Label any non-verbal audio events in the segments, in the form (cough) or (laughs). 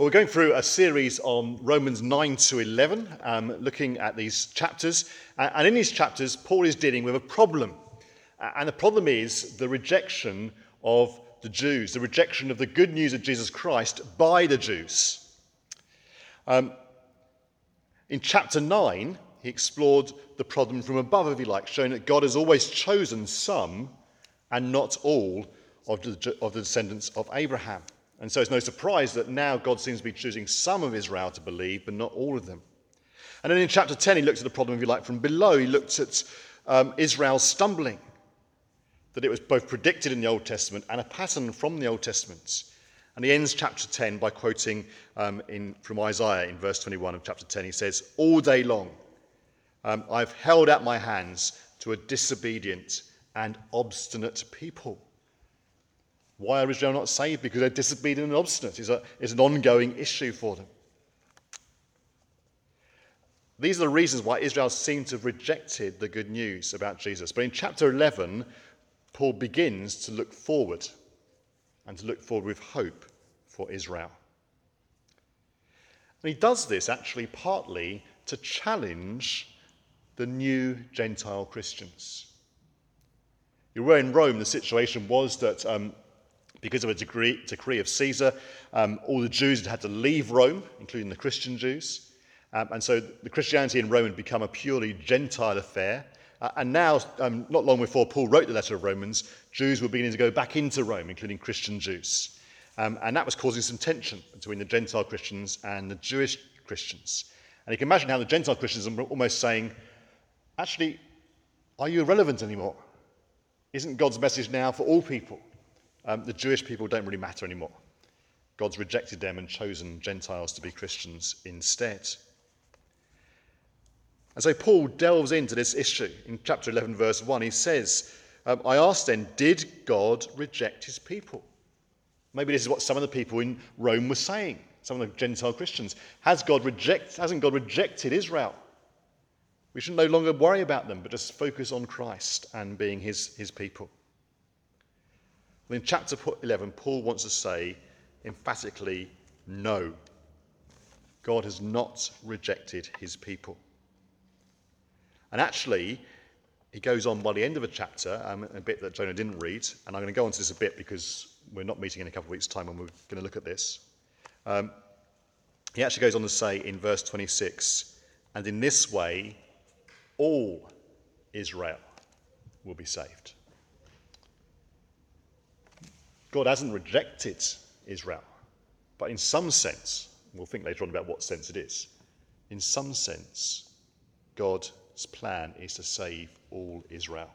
Well, we're going through a series on Romans 9 to 11, um, looking at these chapters. And in these chapters, Paul is dealing with a problem. And the problem is the rejection of the Jews, the rejection of the good news of Jesus Christ by the Jews. Um, in chapter 9, he explored the problem from above, if you like, showing that God has always chosen some and not all of the, of the descendants of Abraham. And so it's no surprise that now God seems to be choosing some of Israel to believe, but not all of them. And then in chapter 10, he looked at the problem, if you like, from below. He looked at um, Israel's stumbling, that it was both predicted in the Old Testament and a pattern from the Old Testament. And he ends chapter 10 by quoting um, in, from Isaiah in verse 21 of chapter 10. He says, All day long um, I've held out my hands to a disobedient and obstinate people. Why are Israel not saved? Because they're disobedient and obstinate. It's, a, it's an ongoing issue for them. These are the reasons why Israel seemed to have rejected the good news about Jesus. But in chapter 11, Paul begins to look forward and to look forward with hope for Israel. And he does this actually partly to challenge the new Gentile Christians. You were in Rome, the situation was that um, because of a decree, decree of Caesar, um, all the Jews had had to leave Rome, including the Christian Jews. Um, and so the Christianity in Rome had become a purely Gentile affair. Uh, and now, um, not long before Paul wrote the letter of Romans, Jews were beginning to go back into Rome, including Christian Jews. Um, and that was causing some tension between the Gentile Christians and the Jewish Christians. And you can imagine how the Gentile Christians were almost saying, actually, are you irrelevant anymore? Isn't God's message now for all people? Um, the Jewish people don't really matter anymore. God's rejected them and chosen Gentiles to be Christians instead. And so Paul delves into this issue. In chapter 11, verse 1, he says, um, I asked then, did God reject his people? Maybe this is what some of the people in Rome were saying, some of the Gentile Christians. Has God reject, hasn't God rejected Israel? We should no longer worry about them, but just focus on Christ and being his, his people. In chapter 11, Paul wants to say emphatically, no. God has not rejected his people. And actually, he goes on by the end of a chapter, um, a bit that Jonah didn't read, and I'm going to go on to this a bit because we're not meeting in a couple of weeks' time when we're going to look at this. Um, he actually goes on to say in verse 26, and in this way, all Israel will be saved. God hasn't rejected Israel, but in some sense, we'll think later on about what sense it is. In some sense, God's plan is to save all Israel.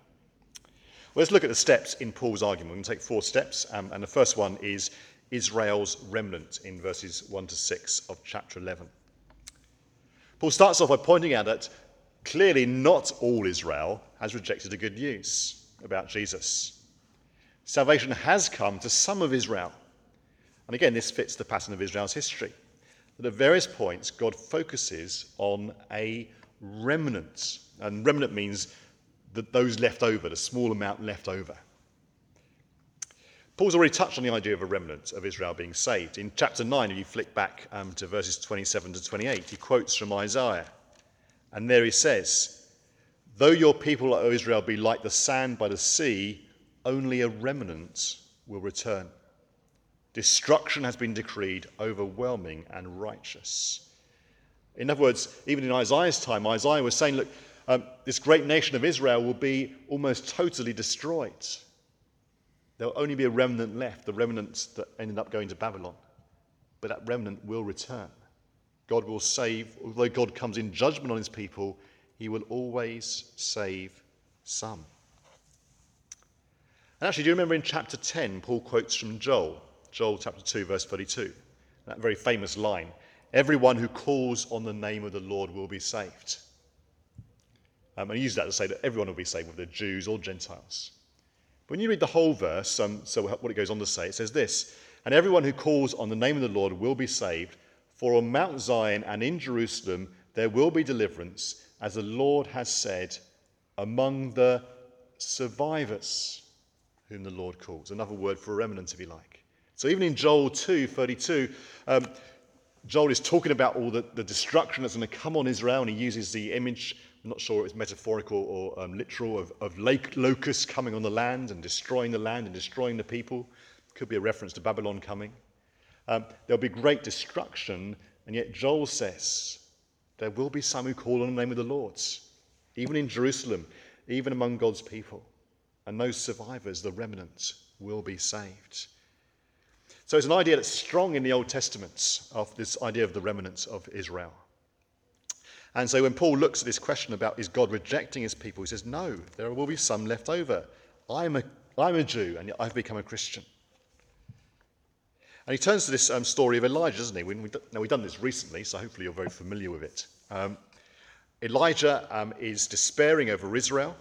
Well, let's look at the steps in Paul's argument. We're going to take four steps, um, and the first one is Israel's remnant in verses 1 to 6 of chapter 11. Paul starts off by pointing out that clearly not all Israel has rejected the good news about Jesus. Salvation has come to some of Israel. And again, this fits the pattern of Israel's history. That at various points, God focuses on a remnant. And remnant means that those left over, the small amount left over. Paul's already touched on the idea of a remnant of Israel being saved. In chapter 9, if you flick back um, to verses 27 to 28, he quotes from Isaiah. And there he says, Though your people, O Israel, be like the sand by the sea, only a remnant will return. Destruction has been decreed, overwhelming and righteous. In other words, even in Isaiah's time, Isaiah was saying, look, um, this great nation of Israel will be almost totally destroyed. There will only be a remnant left, the remnants that ended up going to Babylon. But that remnant will return. God will save, although God comes in judgment on his people, he will always save some. And actually, do you remember in chapter 10, Paul quotes from Joel, Joel chapter 2, verse 32, that very famous line Everyone who calls on the name of the Lord will be saved. Um, and he used that to say that everyone will be saved, whether Jews or Gentiles. But when you read the whole verse, um, so what it goes on to say, it says this And everyone who calls on the name of the Lord will be saved, for on Mount Zion and in Jerusalem there will be deliverance, as the Lord has said, among the survivors whom the Lord calls. Another word for a remnant, if you like. So even in Joel 2 32, um, Joel is talking about all the, the destruction that's going to come on Israel, and he uses the image, I'm not sure it was metaphorical or um, literal, of, of lake locusts coming on the land and destroying the land and destroying the people. Could be a reference to Babylon coming. Um, there'll be great destruction, and yet Joel says there will be some who call on the name of the Lord, even in Jerusalem, even among God's people. And those survivors, the remnant, will be saved. So it's an idea that's strong in the Old Testament of this idea of the remnants of Israel. And so when Paul looks at this question about is God rejecting his people, he says, No, there will be some left over. I'm a, I'm a Jew and I've become a Christian. And he turns to this um, story of Elijah, doesn't he? We, we, now, we've done this recently, so hopefully you're very familiar with it. Um, Elijah um, is despairing over Israel.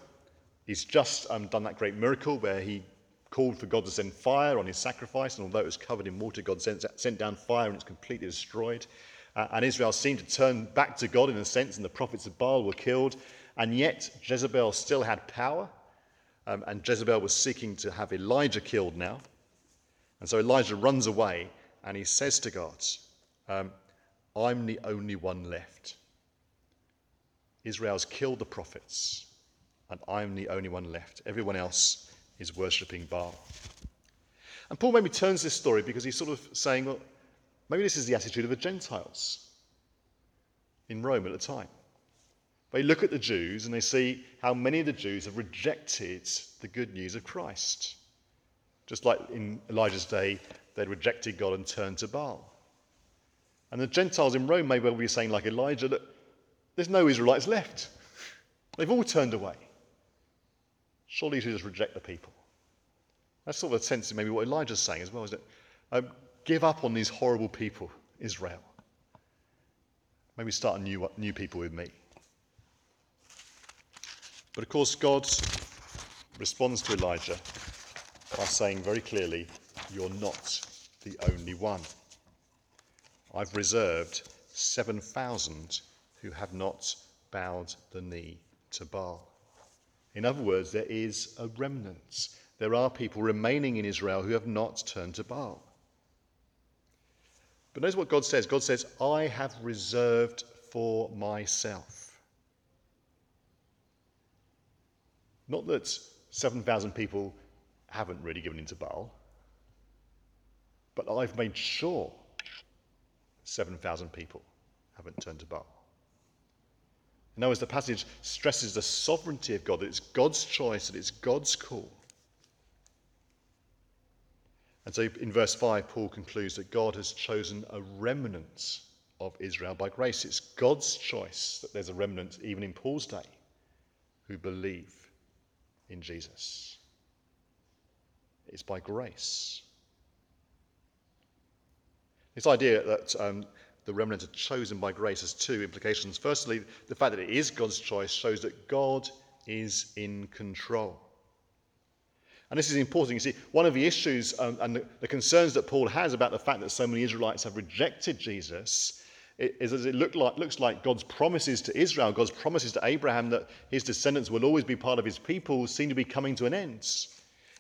He's just um, done that great miracle where he called for God to send fire on his sacrifice, and although it was covered in water, God sent, sent down fire and it's completely destroyed. Uh, and Israel seemed to turn back to God in a sense, and the prophets of Baal were killed. And yet, Jezebel still had power, um, and Jezebel was seeking to have Elijah killed now. And so Elijah runs away and he says to God, um, I'm the only one left. Israel's killed the prophets, and I'm the only one left. Everyone else is worshipping Baal. And Paul maybe turns this story because he's sort of saying, well, maybe this is the attitude of the Gentiles in Rome at the time. They look at the Jews and they see how many of the Jews have rejected the good news of Christ. Just like in Elijah's day, they'd rejected God and turned to Baal. And the Gentiles in Rome may well be saying, like Elijah, that there's no Israelites left. They've all turned away. Surely should just reject the people. That's sort of a sense of maybe what Elijah's saying as well, isn't it? Um, give up on these horrible people, Israel. Maybe start a new, new people with me. But of course, God responds to Elijah by saying very clearly, You're not the only one. I've reserved 7,000 who have not bowed the knee to Baal. In other words, there is a remnant. There are people remaining in Israel who have not turned to Baal. But notice what God says God says, I have reserved for myself. Not that 7,000 people haven't really given in to Baal, but I've made sure 7,000 people haven't turned to Baal. Now, as the passage stresses the sovereignty of God, that it's God's choice, that it's God's call. And so in verse 5, Paul concludes that God has chosen a remnant of Israel by grace. It's God's choice that there's a remnant, even in Paul's day, who believe in Jesus. It's by grace. This idea that um, the remnant are chosen by grace has two implications. Firstly, the fact that it is God's choice shows that God is in control. And this is important. You see, one of the issues um, and the, the, concerns that Paul has about the fact that so many Israelites have rejected Jesus is that it look like, looks like God's promises to Israel, God's promises to Abraham that his descendants will always be part of his people, seem to be coming to an end.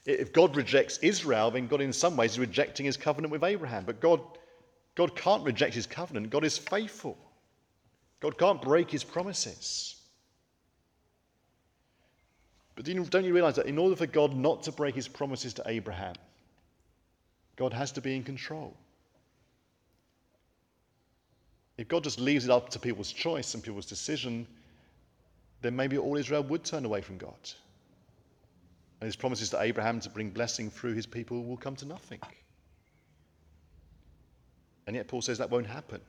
If God rejects Israel, then God, in some ways, is rejecting his covenant with Abraham. But God God can't reject his covenant. God is faithful. God can't break his promises. But don't you realize that in order for God not to break his promises to Abraham, God has to be in control? If God just leaves it up to people's choice and people's decision, then maybe all Israel would turn away from God. And his promises to Abraham to bring blessing through his people will come to nothing. And yet Paul says that won't happen.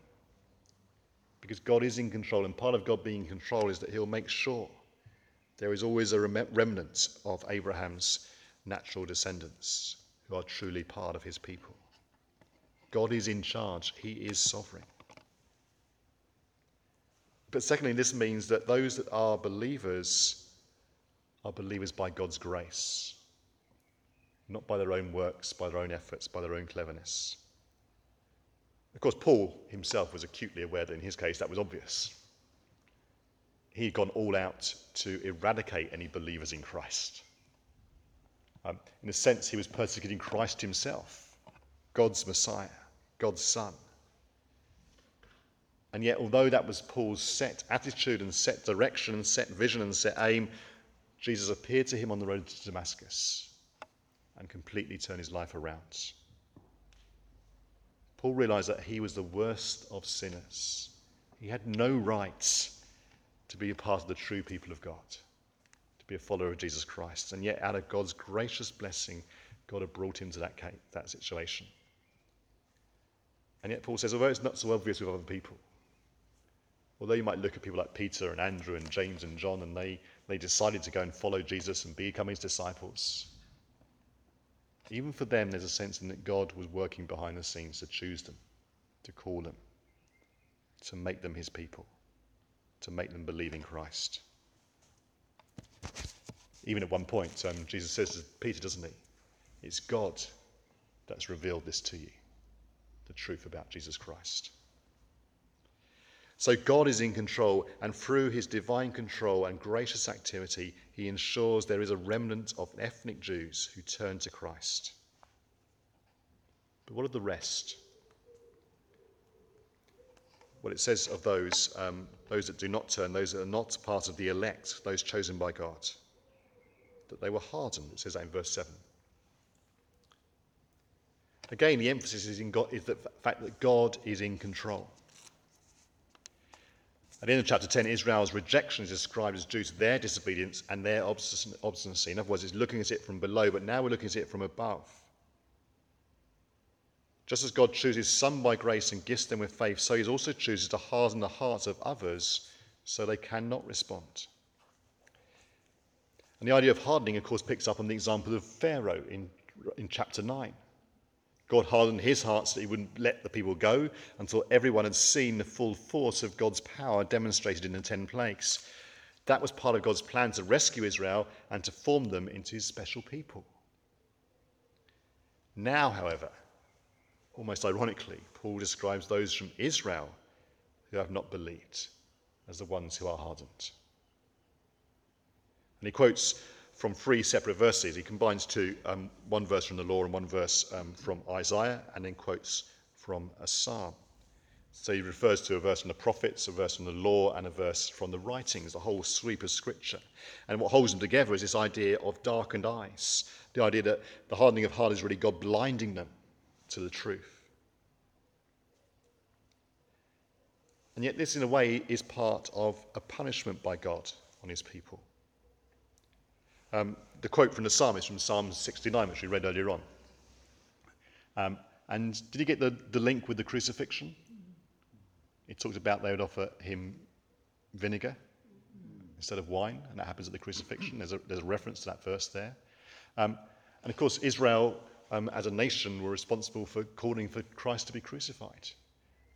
Because God is in control, and part of God being in control is that he'll make sure there is always a remnant of Abraham's natural descendants who are truly part of his people. God is in charge, he is sovereign. But secondly, this means that those that are believers are believers by God's grace, not by their own works, by their own efforts, by their own cleverness. Of course, Paul himself was acutely aware that in his case that was obvious. He'd gone all out to eradicate any believers in Christ. Um, in a sense, he was persecuting Christ himself, God's Messiah, God's Son. And yet, although that was Paul's set attitude and set direction and set vision and set aim, Jesus appeared to him on the road to Damascus and completely turned his life around. Paul realized that he was the worst of sinners. He had no rights to be a part of the true people of God, to be a follower of Jesus Christ. And yet, out of God's gracious blessing, God had brought him to that, that situation. And yet, Paul says, although it's not so obvious with other people, although you might look at people like Peter and Andrew and James and John, and they, they decided to go and follow Jesus and become his disciples, even for them, there's a sense in that God was working behind the scenes to choose them, to call them, to make them his people, to make them believe in Christ. Even at one point, um, Jesus says to Peter, doesn't he? It's God that's revealed this to you, the truth about Jesus Christ. So God is in control, and through his divine control and gracious activity, he ensures there is a remnant of ethnic Jews who turn to Christ. But what of the rest? Well, it says of those, um, those that do not turn, those that are not part of the elect, those chosen by God, that they were hardened. It says that in verse 7. Again, the emphasis is, in God, is the fact that God is in control. At the end of chapter 10, Israel's rejection is described as due to their disobedience and their obstinacy. In other words, it's looking at it from below, but now we're looking at it from above. Just as God chooses some by grace and gifts them with faith, so he also chooses to harden the hearts of others so they cannot respond. And the idea of hardening, of course, picks up on the example of Pharaoh in, in chapter 9. God hardened his heart so that he wouldn't let the people go until everyone had seen the full force of God's power demonstrated in the ten plagues. That was part of God's plan to rescue Israel and to form them into his special people. Now, however, almost ironically, Paul describes those from Israel who have not believed as the ones who are hardened. And he quotes from three separate verses. He combines two, um, one verse from the law and one verse um, from Isaiah, and then quotes from a psalm. So he refers to a verse from the prophets, a verse from the law, and a verse from the writings, the whole sweep of scripture. And what holds them together is this idea of darkened eyes, the idea that the hardening of heart is really God blinding them to the truth. And yet, this, in a way, is part of a punishment by God on his people. Um, the quote from the psalmist from Psalm 69, which we read earlier on. Um, and did you get the, the link with the crucifixion? It talks about they would offer him vinegar instead of wine, and that happens at the crucifixion. There's a, there's a reference to that verse there. Um, and of course, Israel um, as a nation were responsible for calling for Christ to be crucified.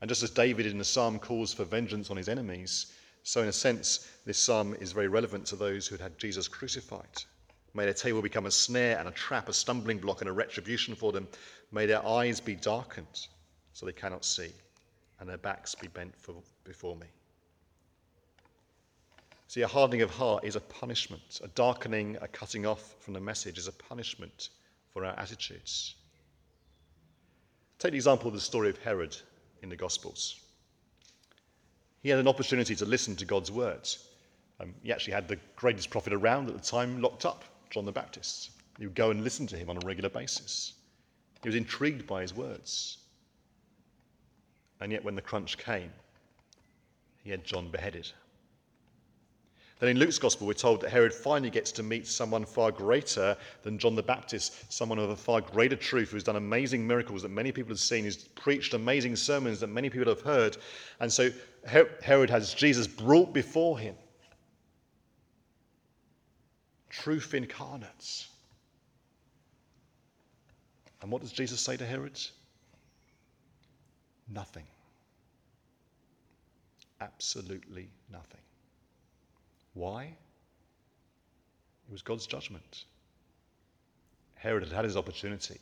And just as David in the psalm calls for vengeance on his enemies, so, in a sense, this psalm is very relevant to those who had Jesus crucified. May their table become a snare and a trap, a stumbling block and a retribution for them. May their eyes be darkened so they cannot see, and their backs be bent for, before me. See, a hardening of heart is a punishment. A darkening, a cutting off from the message is a punishment for our attitudes. Take the example of the story of Herod in the Gospels. He had an opportunity to listen to God's words. Um, he actually had the greatest prophet around at the time locked up, John the Baptist. He would go and listen to him on a regular basis. He was intrigued by his words. And yet, when the crunch came, he had John beheaded. Then in Luke's gospel, we're told that Herod finally gets to meet someone far greater than John the Baptist, someone of a far greater truth who's done amazing miracles that many people have seen, who's preached amazing sermons that many people have heard. And so Herod has Jesus brought before him. Truth incarnate. And what does Jesus say to Herod? Nothing. Absolutely nothing. Why? It was God's judgment. Herod had had his opportunity.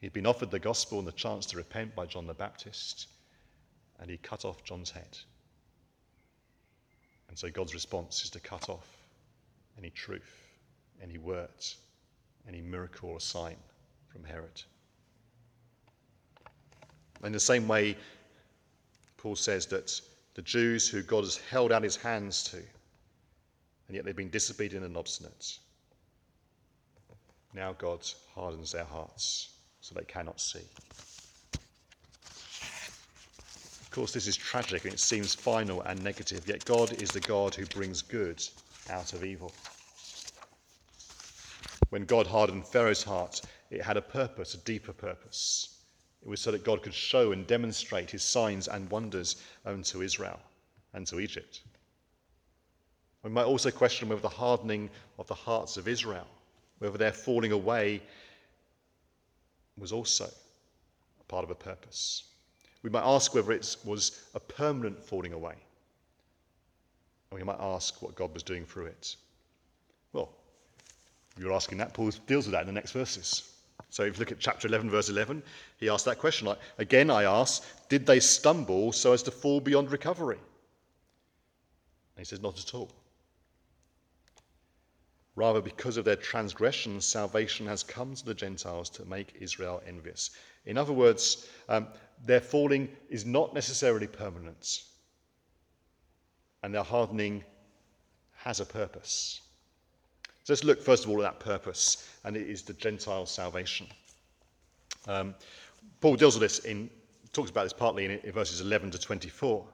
He'd been offered the gospel and the chance to repent by John the Baptist, and he cut off John's head. And so God's response is to cut off any truth, any words, any miracle or sign from Herod. In the same way, Paul says that the Jews who God has held out his hands to, and yet they've been disobedient and obstinate, now God hardens their hearts so they cannot see. Of course, this is tragic and it seems final and negative, yet God is the God who brings good out of evil. When God hardened Pharaoh's heart, it had a purpose, a deeper purpose. It was so that God could show and demonstrate his signs and wonders unto Israel and to Egypt. We might also question whether the hardening of the hearts of Israel, whether their falling away, was also part of a purpose. We might ask whether it was a permanent falling away. And we might ask what God was doing through it. Well, you're asking that, Paul deals with that in the next verses. So if you look at chapter 11, verse 11, he asks that question. Like, Again, I ask, did they stumble so as to fall beyond recovery? And he says, not at all. Rather, because of their transgressions, salvation has come to the Gentiles to make Israel envious. In other words, um, their falling is not necessarily permanent, and their hardening has a purpose. So let's look first of all at that purpose, and it is the Gentile salvation. Um, Paul deals with this in, talks about this partly in, in verses 11 to 24.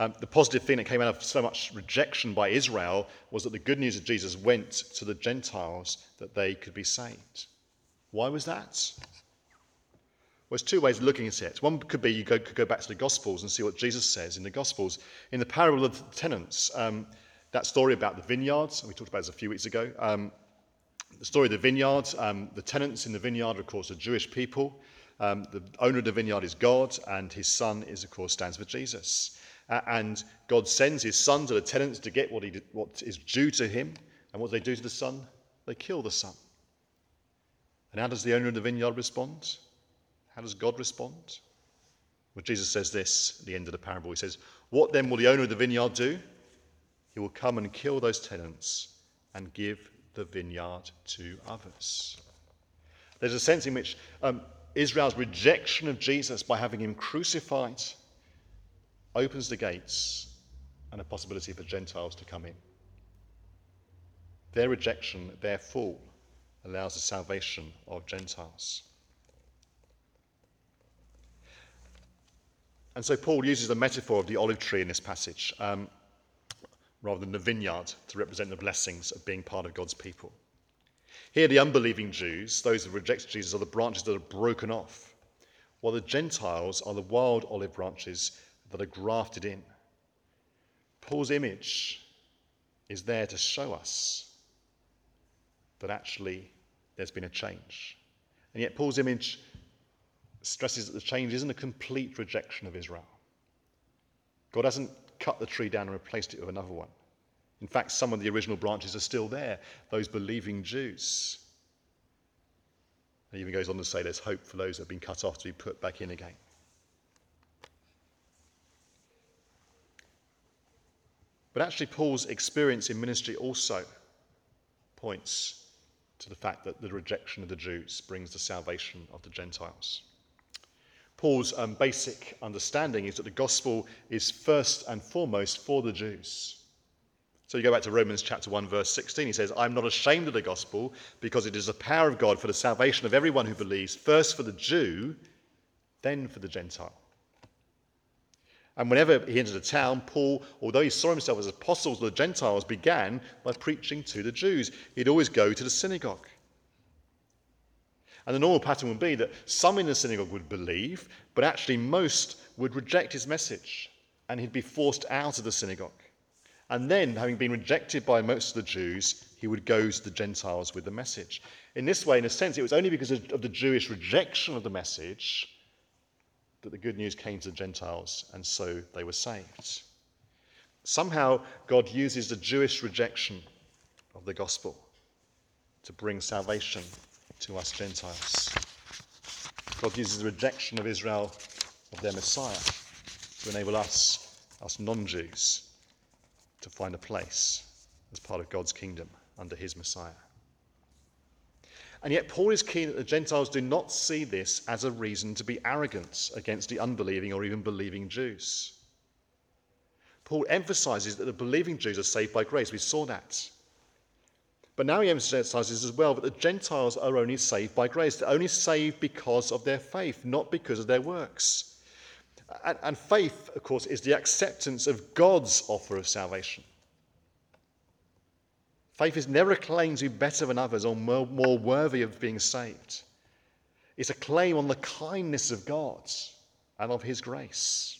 Um, the positive thing that came out of so much rejection by Israel was that the good news of Jesus went to the Gentiles that they could be saved. Why was that? Well, there's two ways of looking at it. One could be you go, could go back to the Gospels and see what Jesus says in the Gospels. In the parable of the tenants, um, that story about the vineyards, we talked about this a few weeks ago. Um, the story of the vineyard, um, the tenants in the vineyard, of course, are Jewish people. Um, the owner of the vineyard is God, and his son is, of course, stands for Jesus. And God sends his son to the tenants to get what, he, what is due to him. And what do they do to the son? They kill the son. And how does the owner of the vineyard respond? How does God respond? Well, Jesus says this at the end of the parable. He says, What then will the owner of the vineyard do? He will come and kill those tenants and give the vineyard to others. There's a sense in which um, Israel's rejection of Jesus by having him crucified opens the gates and a possibility for Gentiles to come in. Their rejection, their fall, allows the salvation of Gentiles. And so Paul uses the metaphor of the olive tree in this passage um, rather than the vineyard to represent the blessings of being part of God's people. Here, the unbelieving Jews, those who reject Jesus, are the branches that are broken off, while the Gentiles are the wild olive branches that are grafted in. Paul's image is there to show us that actually there's been a change. And yet, Paul's image stresses that the change isn't a complete rejection of Israel. God hasn't cut the tree down and replaced it with another one. In fact, some of the original branches are still there, those believing Jews. He even goes on to say there's hope for those that have been cut off to be put back in again. But actually, Paul's experience in ministry also points to the fact that the rejection of the Jews brings the salvation of the Gentiles. Paul's um, basic understanding is that the gospel is first and foremost for the Jews. So you go back to Romans chapter 1, verse 16. He says, I'm not ashamed of the gospel because it is the power of God for the salvation of everyone who believes, first for the Jew, then for the Gentile. And whenever he entered a town, Paul, although he saw himself as apostles of the Gentiles, began by preaching to the Jews. He'd always go to the synagogue. And the normal pattern would be that some in the synagogue would believe, but actually most would reject his message, and he'd be forced out of the synagogue. And then, having been rejected by most of the Jews, he would go to the Gentiles with the message. In this way, in a sense, it was only because of the Jewish rejection of the message that the good news came to the Gentiles, and so they were saved. Somehow, God uses the Jewish rejection of the gospel to bring salvation to us Gentiles. God uses the rejection of Israel of their Messiah to enable us, us non Jews, to find a place as part of God's kingdom under his Messiah. And yet, Paul is keen that the Gentiles do not see this as a reason to be arrogant against the unbelieving or even believing Jews. Paul emphasizes that the believing Jews are saved by grace. We saw that. But now he emphasizes as well that the Gentiles are only saved by grace. They're only saved because of their faith, not because of their works. And, and faith, of course, is the acceptance of God's offer of salvation. Faith is never a claim to be better than others or more, more worthy of being saved. It's a claim on the kindness of God and of his grace.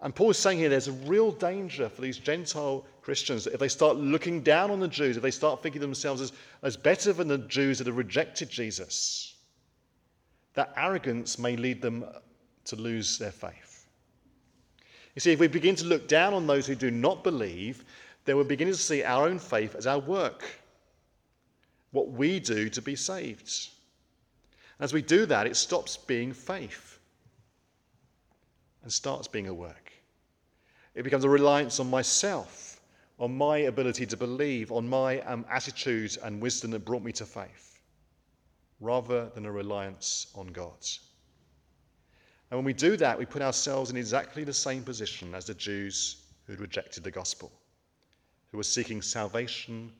And Paul is saying here there's a real danger for these Gentile Christians if they start looking down on the Jews, if they start thinking themselves as, as better than the Jews that have rejected Jesus, that arrogance may lead them to lose their faith. You see, if we begin to look down on those who do not believe, then we're beginning to see our own faith as our work, what we do to be saved. As we do that, it stops being faith and starts being a work. It becomes a reliance on myself, on my ability to believe, on my um, attitude and wisdom that brought me to faith, rather than a reliance on God. And when we do that, we put ourselves in exactly the same position as the Jews who had rejected the gospel, who were seeking salvation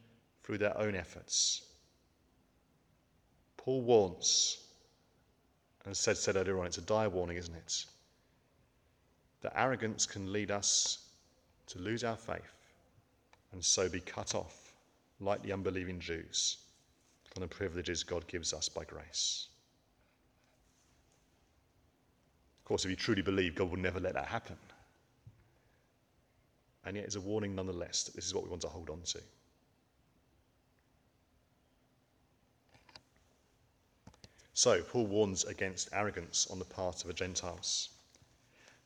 through their own efforts. Paul warns, and said, said earlier on, it's a dire warning, isn't it? That arrogance can lead us to lose our faith and so be cut off, like the unbelieving Jews, from the privileges God gives us by grace. Of course, if you truly believe, God will never let that happen. And yet, it's a warning nonetheless that this is what we want to hold on to. So, Paul warns against arrogance on the part of the Gentiles.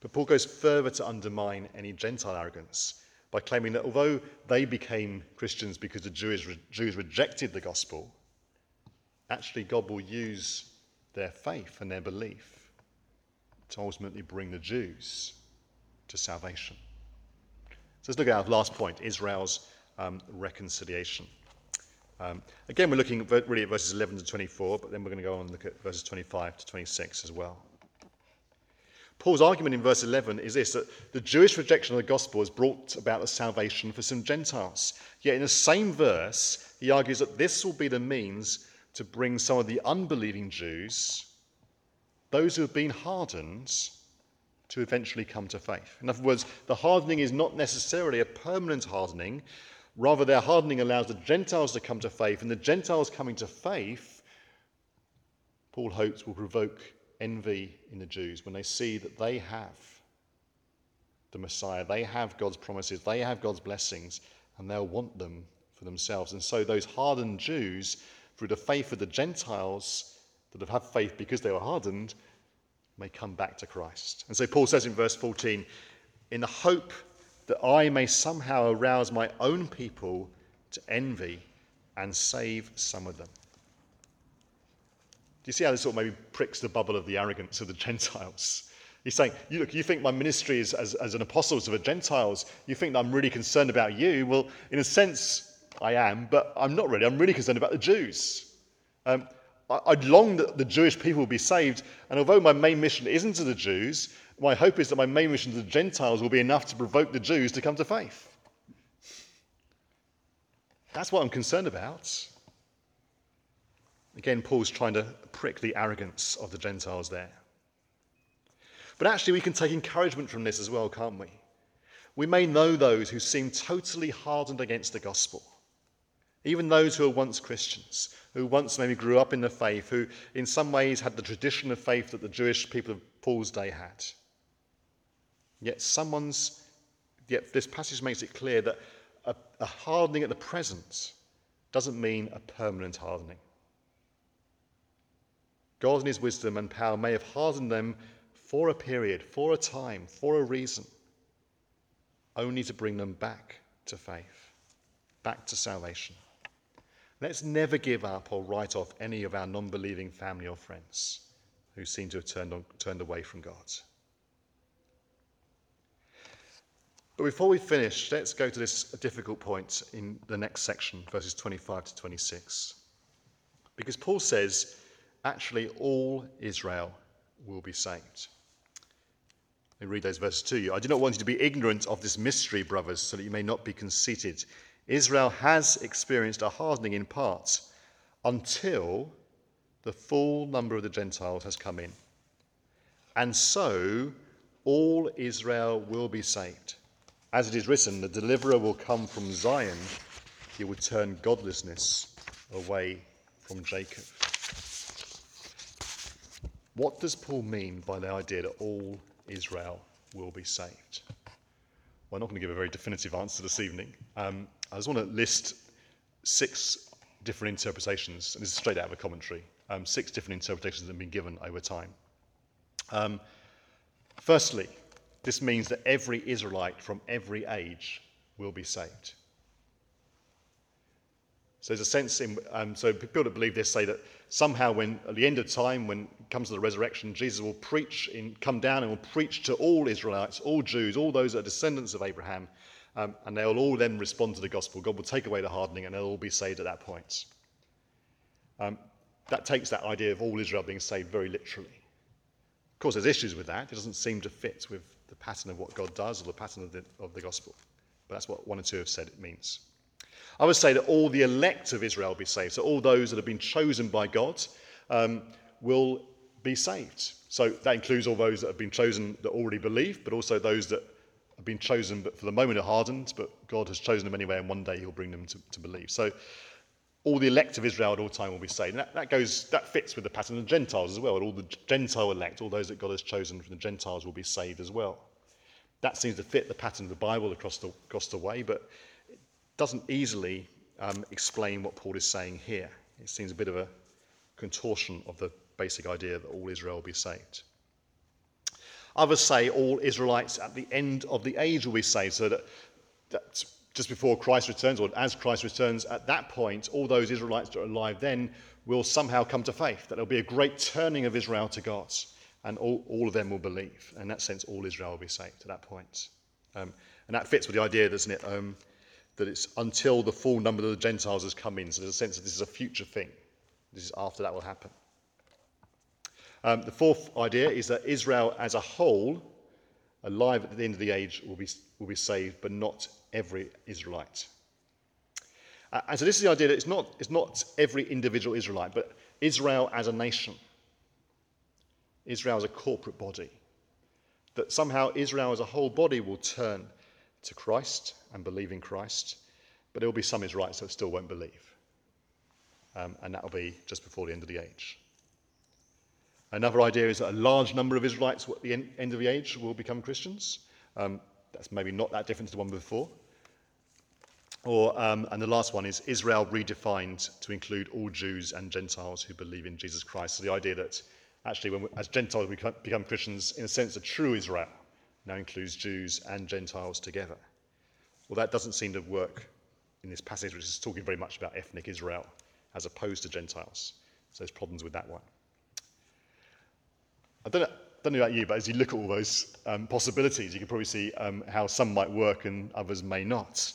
But Paul goes further to undermine any Gentile arrogance by claiming that although they became Christians because the Jews, Jews rejected the gospel, actually God will use their faith and their belief to ultimately bring the Jews to salvation. So let's look at our last point Israel's um, reconciliation. Um, again, we're looking at, really at verses 11 to 24, but then we're going to go on and look at verses 25 to 26 as well. Paul's argument in verse 11 is this that the Jewish rejection of the gospel has brought about the salvation for some Gentiles. Yet in the same verse, he argues that this will be the means to bring some of the unbelieving Jews those who have been hardened to eventually come to faith. In other words, the hardening is not necessarily a permanent hardening. Rather, their hardening allows the Gentiles to come to faith, and the Gentiles coming to faith, Paul hopes, will provoke envy in the Jews when they see that they have the Messiah, they have God's promises, they have God's blessings, and they'll want them for themselves. And so, those hardened Jews, through the faith of the Gentiles, that have had faith because they were hardened may come back to Christ. And so Paul says in verse 14, in the hope that I may somehow arouse my own people to envy and save some of them. Do you see how this sort of maybe pricks the bubble of the arrogance of the (laughs) Gentiles? He's saying, you, look, you think my ministry is as, as an apostle to the Gentiles, you think that I'm really concerned about you. Well, in a sense, I am, but I'm not really. I'm really concerned about the Jews. Um, I'd long that the Jewish people will be saved. And although my main mission isn't to the Jews, my hope is that my main mission to the Gentiles will be enough to provoke the Jews to come to faith. That's what I'm concerned about. Again, Paul's trying to prick the arrogance of the Gentiles there. But actually, we can take encouragement from this as well, can't we? We may know those who seem totally hardened against the gospel, even those who were once Christians, who once maybe grew up in the faith, who in some ways had the tradition of faith that the Jewish people of Paul's day had. Yet someone's, yet this passage makes it clear that a, a hardening at the present doesn't mean a permanent hardening. God in his wisdom and power may have hardened them for a period, for a time, for a reason, only to bring them back to faith, back to salvation. Let's never give up or write off any of our non believing family or friends who seem to have turned, on, turned away from God. But before we finish, let's go to this difficult point in the next section, verses 25 to 26. Because Paul says, actually, all Israel will be saved. Let me read those verses to you. I do not want you to be ignorant of this mystery, brothers, so that you may not be conceited. Israel has experienced a hardening in parts until the full number of the Gentiles has come in. And so all Israel will be saved. As it is written, the deliverer will come from Zion, he will turn godlessness away from Jacob. What does Paul mean by the idea that all Israel will be saved? Well, I'm not going to give a very definitive answer this evening. Um, I just want to list six different interpretations, and this is straight out of a commentary, um, six different interpretations that have been given over time. Um, firstly, this means that every Israelite from every age will be saved. So there's a sense in, um, so people that believe this say that somehow when, at the end of time, when it comes to the resurrection, Jesus will preach, in, come down and will preach to all Israelites, all Jews, all those that are descendants of Abraham, um, and they'll all then respond to the gospel. God will take away the hardening and they'll all be saved at that point. Um, that takes that idea of all Israel being saved very literally. Of course, there's issues with that. It doesn't seem to fit with the pattern of what God does or the pattern of the, of the gospel. But that's what one or two have said it means. I would say that all the elect of Israel be saved. So all those that have been chosen by God um, will be saved. So that includes all those that have been chosen that already believe, but also those that have been chosen but for the moment are hardened, but God has chosen them anyway, and one day He'll bring them to, to believe. So all the elect of Israel at all time will be saved. And that, that goes that fits with the pattern of the Gentiles as well. All the Gentile elect, all those that God has chosen from the Gentiles will be saved as well. That seems to fit the pattern of the Bible across the, across the way, but it doesn't easily um, explain what Paul is saying here. It seems a bit of a contortion of the basic idea that all Israel will be saved. Others say all Israelites at the end of the age will be saved, so that, that just before Christ returns, or as Christ returns, at that point, all those Israelites that are alive then will somehow come to faith, that there'll be a great turning of Israel to God, and all, all of them will believe. In that sense, all Israel will be saved at that point. Um, and that fits with the idea, doesn't it, um, that it's until the full number of the Gentiles has come in. So there's a sense that this is a future thing. This is after that will happen. Um, the fourth idea is that Israel as a whole, alive at the end of the age, will be, will be saved, but not every Israelite. Uh, and so this is the idea that it's not, it's not every individual Israelite, but Israel as a nation, Israel as a corporate body. That somehow Israel as a whole body will turn to Christ and believe in Christ, but there will be some Israelites that still won't believe. Um, and that will be just before the end of the age. Another idea is that a large number of Israelites at the end of the age will become Christians. Um, that's maybe not that different to the one before. Or, um, and the last one is Israel redefined to include all Jews and Gentiles who believe in Jesus Christ. So the idea that actually, when we, as Gentiles we become Christians, in a sense, a true Israel now includes Jews and Gentiles together. Well, that doesn't seem to work in this passage, which is talking very much about ethnic Israel as opposed to Gentiles. So there's problems with that one. I don't know, don't know about you, but as you look at all those um, possibilities, you can probably see um, how some might work and others may not.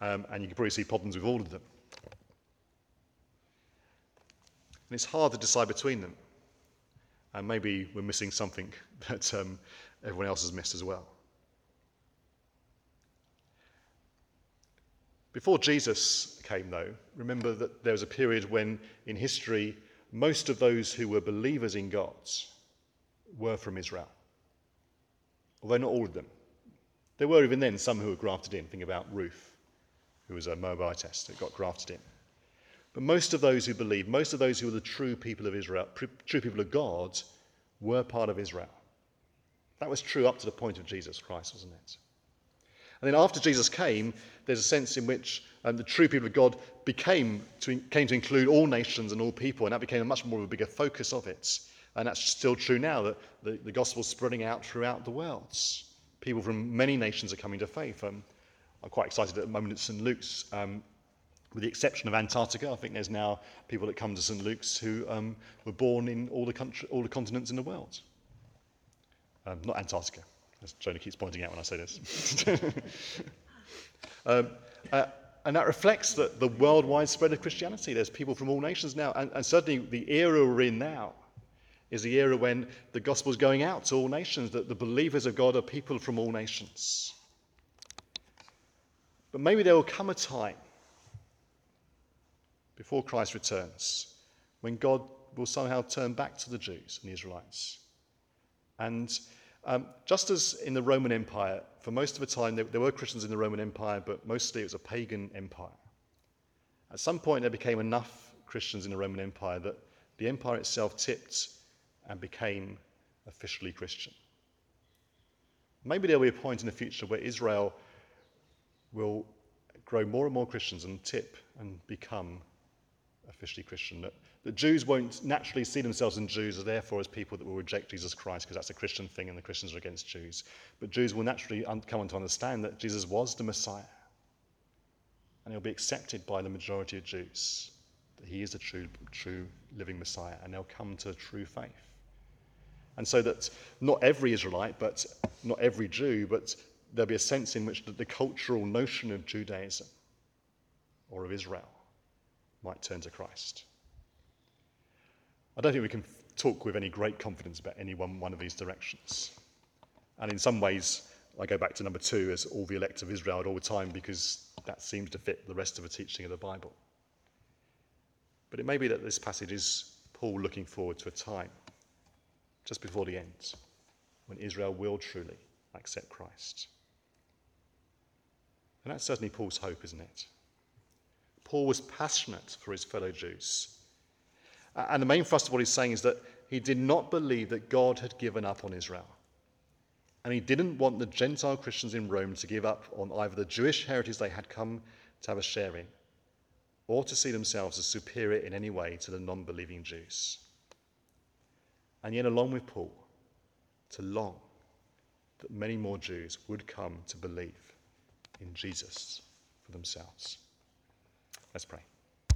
Um, and you can probably see problems with all of them. And it's hard to decide between them. And maybe we're missing something (laughs) that um, everyone else has missed as well. Before Jesus came, though, remember that there was a period when in history most of those who were believers in God were from Israel. Although not all of them. There were even then some who were grafted in. Think about Ruth, who was a Moabitess that got grafted in. But most of those who believed, most of those who were the true people of Israel, true people of God, were part of Israel. That was true up to the point of Jesus Christ, wasn't it? And then after Jesus came, there's a sense in which um, the true people of God became to, came to include all nations and all people, and that became a much more of a bigger focus of it. And that's still true now, that the, the gospel's spreading out throughout the world. People from many nations are coming to faith. Um, I'm quite excited at the moment at St. Luke's. Um, with the exception of Antarctica, I think there's now people that come to St. Luke's who um, were born in all the, country, all the continents in the world. Um, not Antarctica, Jonah keeps pointing out when I say this. (laughs) um, uh, and that reflects the, the worldwide spread of Christianity. There's people from all nations now. And, and certainly the era we're in now is the era when the gospel is going out to all nations, that the believers of God are people from all nations. But maybe there will come a time before Christ returns when God will somehow turn back to the Jews and the Israelites. And um, just as in the Roman Empire, for most of the time there, there were Christians in the Roman Empire, but mostly it was a pagan empire. At some point, there became enough Christians in the Roman Empire that the empire itself tipped and became officially Christian. Maybe there'll be a point in the future where Israel will grow more and more Christians and tip and become officially Christian. That, that Jews won't naturally see themselves as Jews, and therefore as people that will reject Jesus Christ because that's a Christian thing and the Christians are against Jews. But Jews will naturally come to understand that Jesus was the Messiah. And he'll be accepted by the majority of Jews, that he is a true, true living Messiah, and they'll come to true faith. And so that not every Israelite, but not every Jew, but there'll be a sense in which the, the cultural notion of Judaism or of Israel might turn to Christ. I don't think we can talk with any great confidence about any one, one of these directions. And in some ways, I go back to number two as all the elect of Israel at all the time because that seems to fit the rest of the teaching of the Bible. But it may be that this passage is Paul looking forward to a time just before the end when Israel will truly accept Christ. And that's certainly Paul's hope, isn't it? Paul was passionate for his fellow Jews. And the main thrust of what he's saying is that he did not believe that God had given up on Israel. And he didn't want the Gentile Christians in Rome to give up on either the Jewish heritage they had come to have a share in, or to see themselves as superior in any way to the non believing Jews. And yet, along with Paul, to long that many more Jews would come to believe in Jesus for themselves. Let's pray.